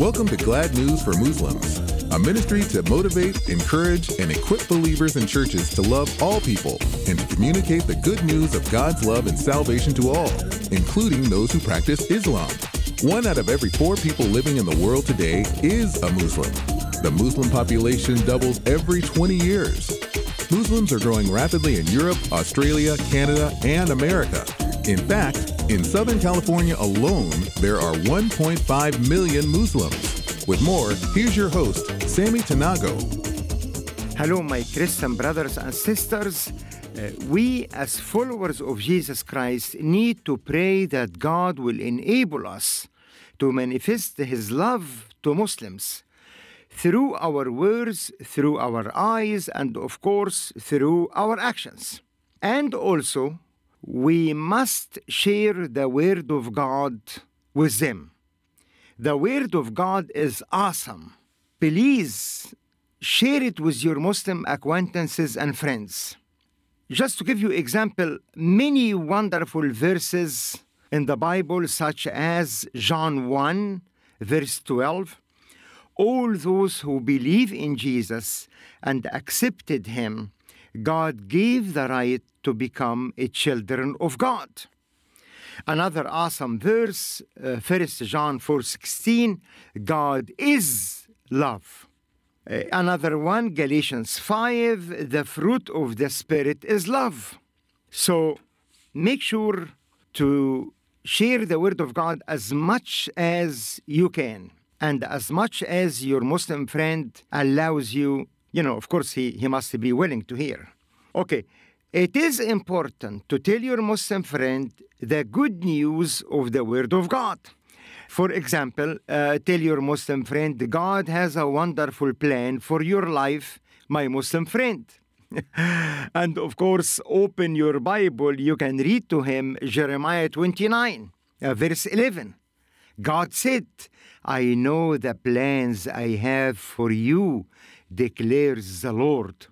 Welcome to Glad News for Muslims, a ministry to motivate, encourage, and equip believers and churches to love all people and to communicate the good news of God's love and salvation to all, including those who practice Islam. One out of every four people living in the world today is a Muslim. The Muslim population doubles every 20 years. Muslims are growing rapidly in Europe, Australia, Canada, and America. In fact, in Southern California alone, there are 1.5 million Muslims. With more, here's your host, Sammy Tanagho. Hello, my Christian brothers and sisters. Uh, we, as followers of Jesus Christ, need to pray that God will enable us to manifest His love to Muslims through our words, through our eyes, and of course, through our actions. And also, we must share the Word of God with them. The Word of God is awesome. Please share it with your Muslim acquaintances and friends. Just to give you example, many wonderful verses in the Bible, such as John 1, verse 12, all those who believe in Jesus and accepted him, God gave the right to become a children of God. Another awesome verse, uh, 1 John 4:16, God is love. Uh, another one, Galatians 5, the fruit of the Spirit is love. So make sure to share the Word of God as much as you can and as much as your Muslim friend allows you. You know, of course, he, he must be willing to hear. Okay, it is important to tell your Muslim friend the good news of the Word of God. For example, uh, tell your Muslim friend, God has a wonderful plan for your life, my Muslim friend. and of course, open your Bible, you can read to him Jeremiah 29, uh, verse 11. God said, I know the plans I have for you, declares the Lord.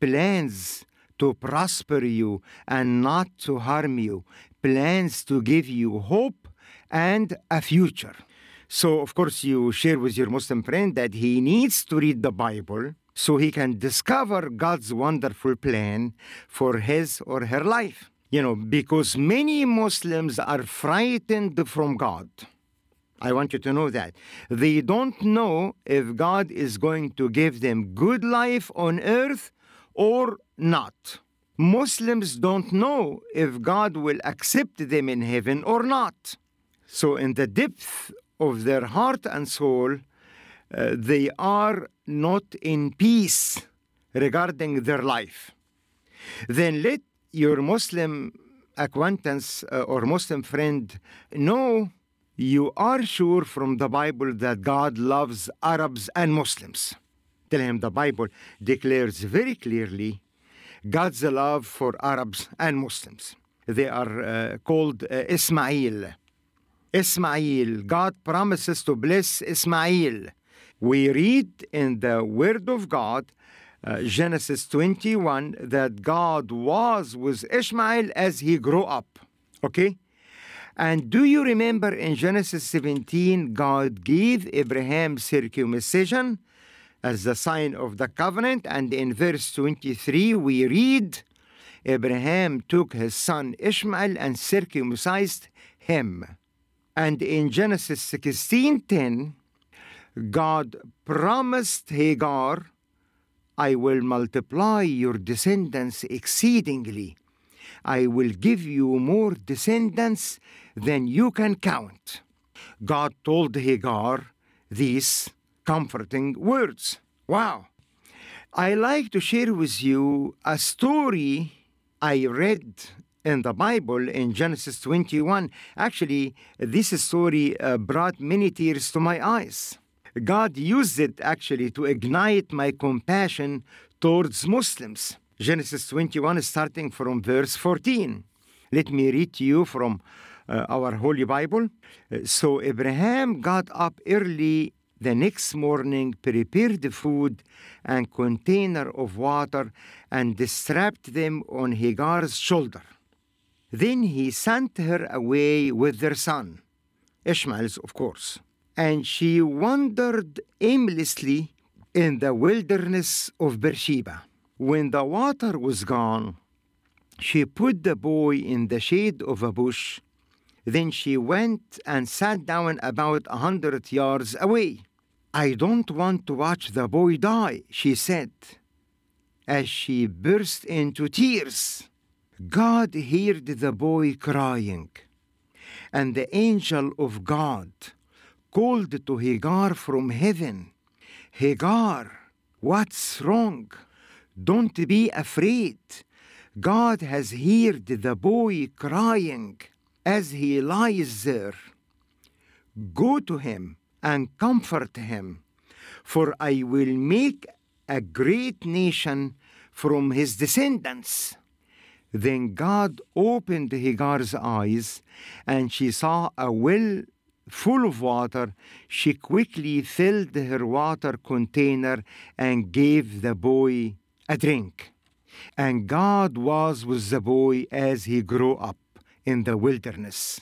Plans to prosper you and not to harm you, plans to give you hope and a future. So, of course, you share with your Muslim friend that he needs to read the Bible so he can discover God's wonderful plan for his or her life. You know, because many Muslims are frightened from God. I want you to know that. They don't know if God is going to give them good life on earth or not. Muslims don't know if God will accept them in heaven or not. So, in the depth of their heart and soul, uh, they are not in peace regarding their life. Then let your Muslim acquaintance uh, or Muslim friend know you are sure from the Bible that God loves Arabs and Muslims. Tell him the Bible declares very clearly God's love for Arabs and Muslims. They are uh, called uh, Ismail. Ismail, God promises to bless Ismail. We read in the Word of God, uh, Genesis 21, that God was with Ishmael as he grew up. Okay? And do you remember in Genesis 17, God gave Abraham circumcision as the sign of the covenant? And in verse 23, we read, Abraham took his son Ishmael and circumcised him. And in Genesis 16:10, God promised Hagar, I will multiply your descendants exceedingly. I will give you more descendants than you can count. God told Hagar these comforting words. Wow. I like to share with you a story I read in the Bible in Genesis 21. Actually, this story uh, brought many tears to my eyes. God used it actually to ignite my compassion towards Muslims. Genesis 21, starting from verse 14. Let me read to you from uh, our Holy Bible. Uh, so Abraham got up early the next morning, prepared the food and container of water, and strapped them on Hagar's shoulder. Then he sent her away with their son, Ishmael's, of course. and she wandered aimlessly in the wilderness of Beersheba. When the water was gone, she put the boy in the shade of a bush. Then she went and sat down about a hundred yards away. I don't want to watch the boy die, she said, as she burst into tears. God heard the boy crying, and the angel of God called to Hagar from heaven Hagar, what's wrong? Don't be afraid. God has heard the boy crying as he lies there. Go to him and comfort him, for I will make a great nation from his descendants. Then God opened Hagar's eyes, and she saw a well full of water. She quickly filled her water container and gave the boy a drink. And God was with the boy as he grew up in the wilderness.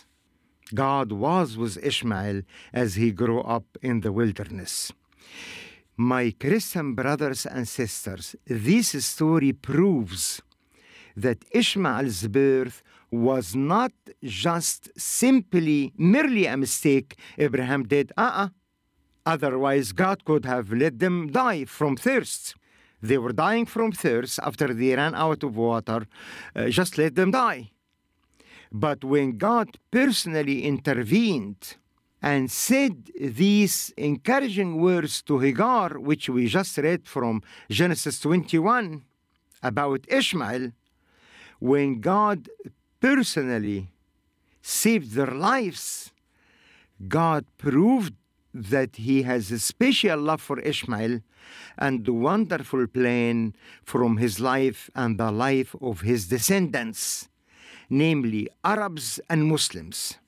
God was with Ishmael as he grew up in the wilderness. My Christian brothers and sisters, this story proves that Ishmael's birth was not just simply merely a mistake Abraham did. Uh uh Otherwise, God could have let them die from thirst. They were dying from thirst after they ran out of water. Uh, just let them die. But when God personally intervened and said these encouraging words to Hagar, which we just read from Genesis 21 about Ishmael, when God personally saved their lives, God proved that He has a special love for Ishmael and a wonderful plan from his life and the life of his descendants, namely Arabs and Muslims.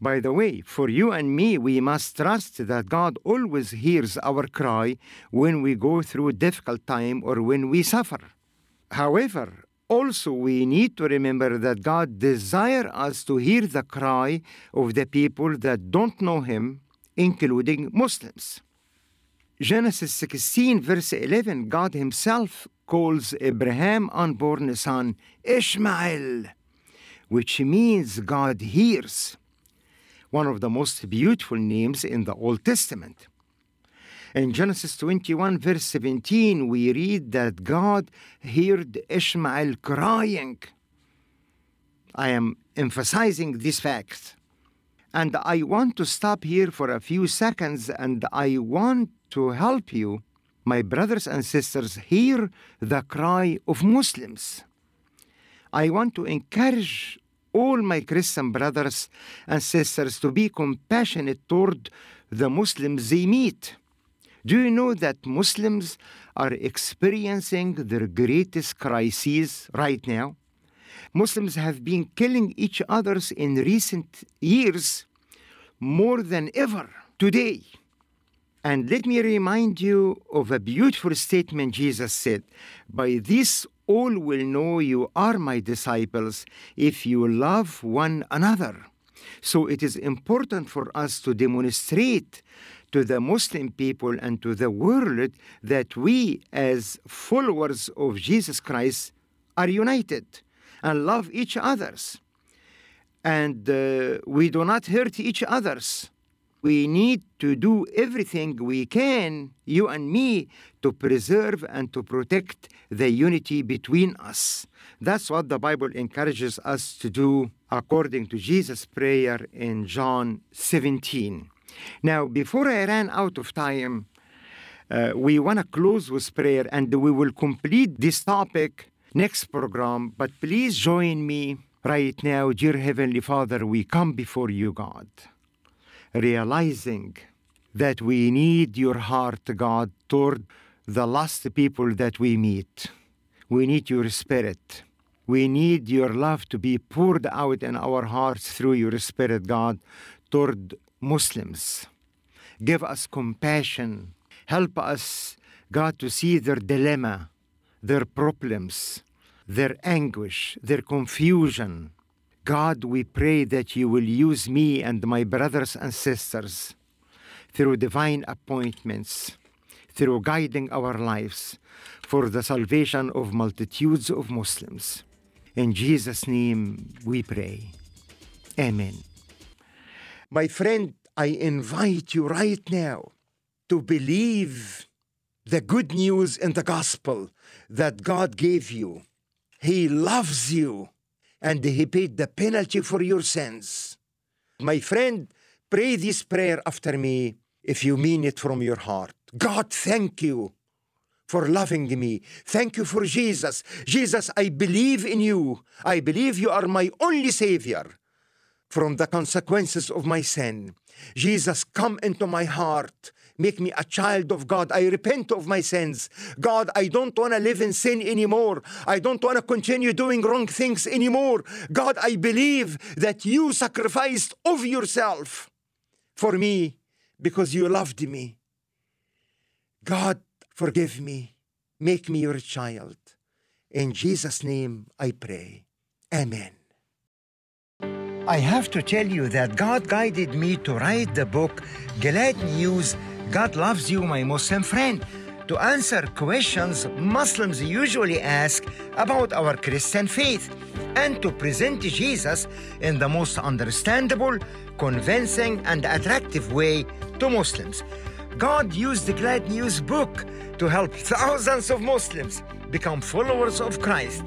By the way, for you and me, we must trust that God always hears our cry when we go through a difficult time or when we suffer. However, also we need to remember that God desires us to hear the cry of the people that don't know Him, including Muslims. Genesis 16, verse 11, God Himself calls Abraham unborn son Ishmael, which means God hears, one of the most beautiful names in the Old Testament. In Genesis 21, verse 17, we read that God heard Ishmael crying. I am emphasizing this fact. And I want to stop here for a few seconds and I want to help you, my brothers and sisters, hear the cry of Muslims. I want to encourage all my Christian brothers and sisters to be compassionate toward the Muslims they meet. Do you know that Muslims are experiencing their greatest crises right now? Muslims have been killing each other in recent years more than ever today. And let me remind you of a beautiful statement Jesus said By this all will know you are my disciples if you love one another. So it is important for us to demonstrate to the Muslim people and to the world that we, as followers of Jesus Christ, are united and love each others. And uh, we do not hurt each others. We need to do everything we can, you and me, to preserve and to protect the unity between us. That's what the Bible encourages us to do according to Jesus' prayer in John 17. Now, before I ran out of time, uh, we want to close with prayer and we will complete this topic next program. But please join me right now, dear Heavenly Father. We come before you, God, realizing that we need your heart, God, toward the lost people that we meet. We need your spirit. We need your love to be poured out in our hearts through your spirit, God, toward Muslims. Give us compassion. Help us, God, to see their dilemma, their problems, their anguish, their confusion. God, we pray that you will use me and my brothers and sisters through divine appointments, through guiding our lives for the salvation of multitudes of Muslims. In Jesus' name we pray. Amen. My friend, I invite you right now to believe the good news in the gospel that God gave you. He loves you and He paid the penalty for your sins. My friend, pray this prayer after me if you mean it from your heart. God, thank you for loving me. Thank you for Jesus. Jesus, I believe in you. I believe you are my only Savior from the consequences of my sin. Jesus, come into my heart. Make me a child of God. I repent of my sins. God, I don't want to live in sin anymore. I don't want to continue doing wrong things anymore. God, I believe that you sacrificed of yourself for me because you loved me. God, forgive me. Make me your child. In Jesus' name I pray. Amen. I have to tell you that God guided me to write the book Glad News God Loves You, My Muslim Friend, to answer questions Muslims usually ask about our Christian faith and to present Jesus in the most understandable, convincing, and attractive way to Muslims. God used the Glad News book to help thousands of Muslims become followers of Christ.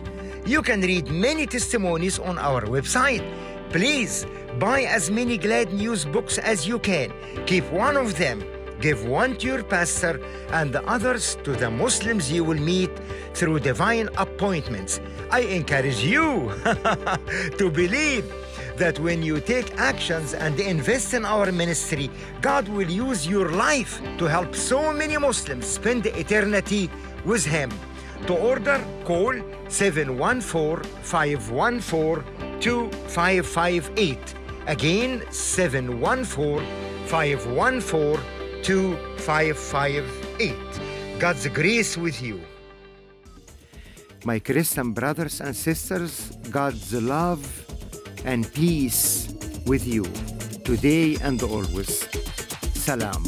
You can read many testimonies on our website. Please buy as many Glad News books as you can. Keep one of them. Give one to your pastor and the others to the Muslims you will meet through divine appointments. I encourage you to believe that when you take actions and invest in our ministry, God will use your life to help so many Muslims spend eternity with Him. To order, call 714 514 2558. Again, 714 514 2558. God's grace with you. My Christian brothers and sisters, God's love and peace with you today and always. Salam.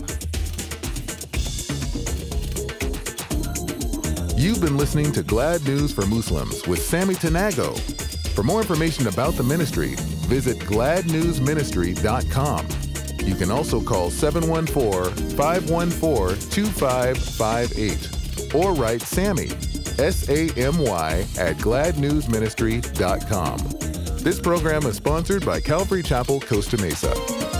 You've been listening to Glad News for Muslims with Sammy Tanagho. For more information about the ministry, visit gladnewsministry.com. You can also call 714 514 2558 or write Sammy, S A M Y, at gladnewsministry.com. This program is sponsored by Calvary Chapel, Costa Mesa.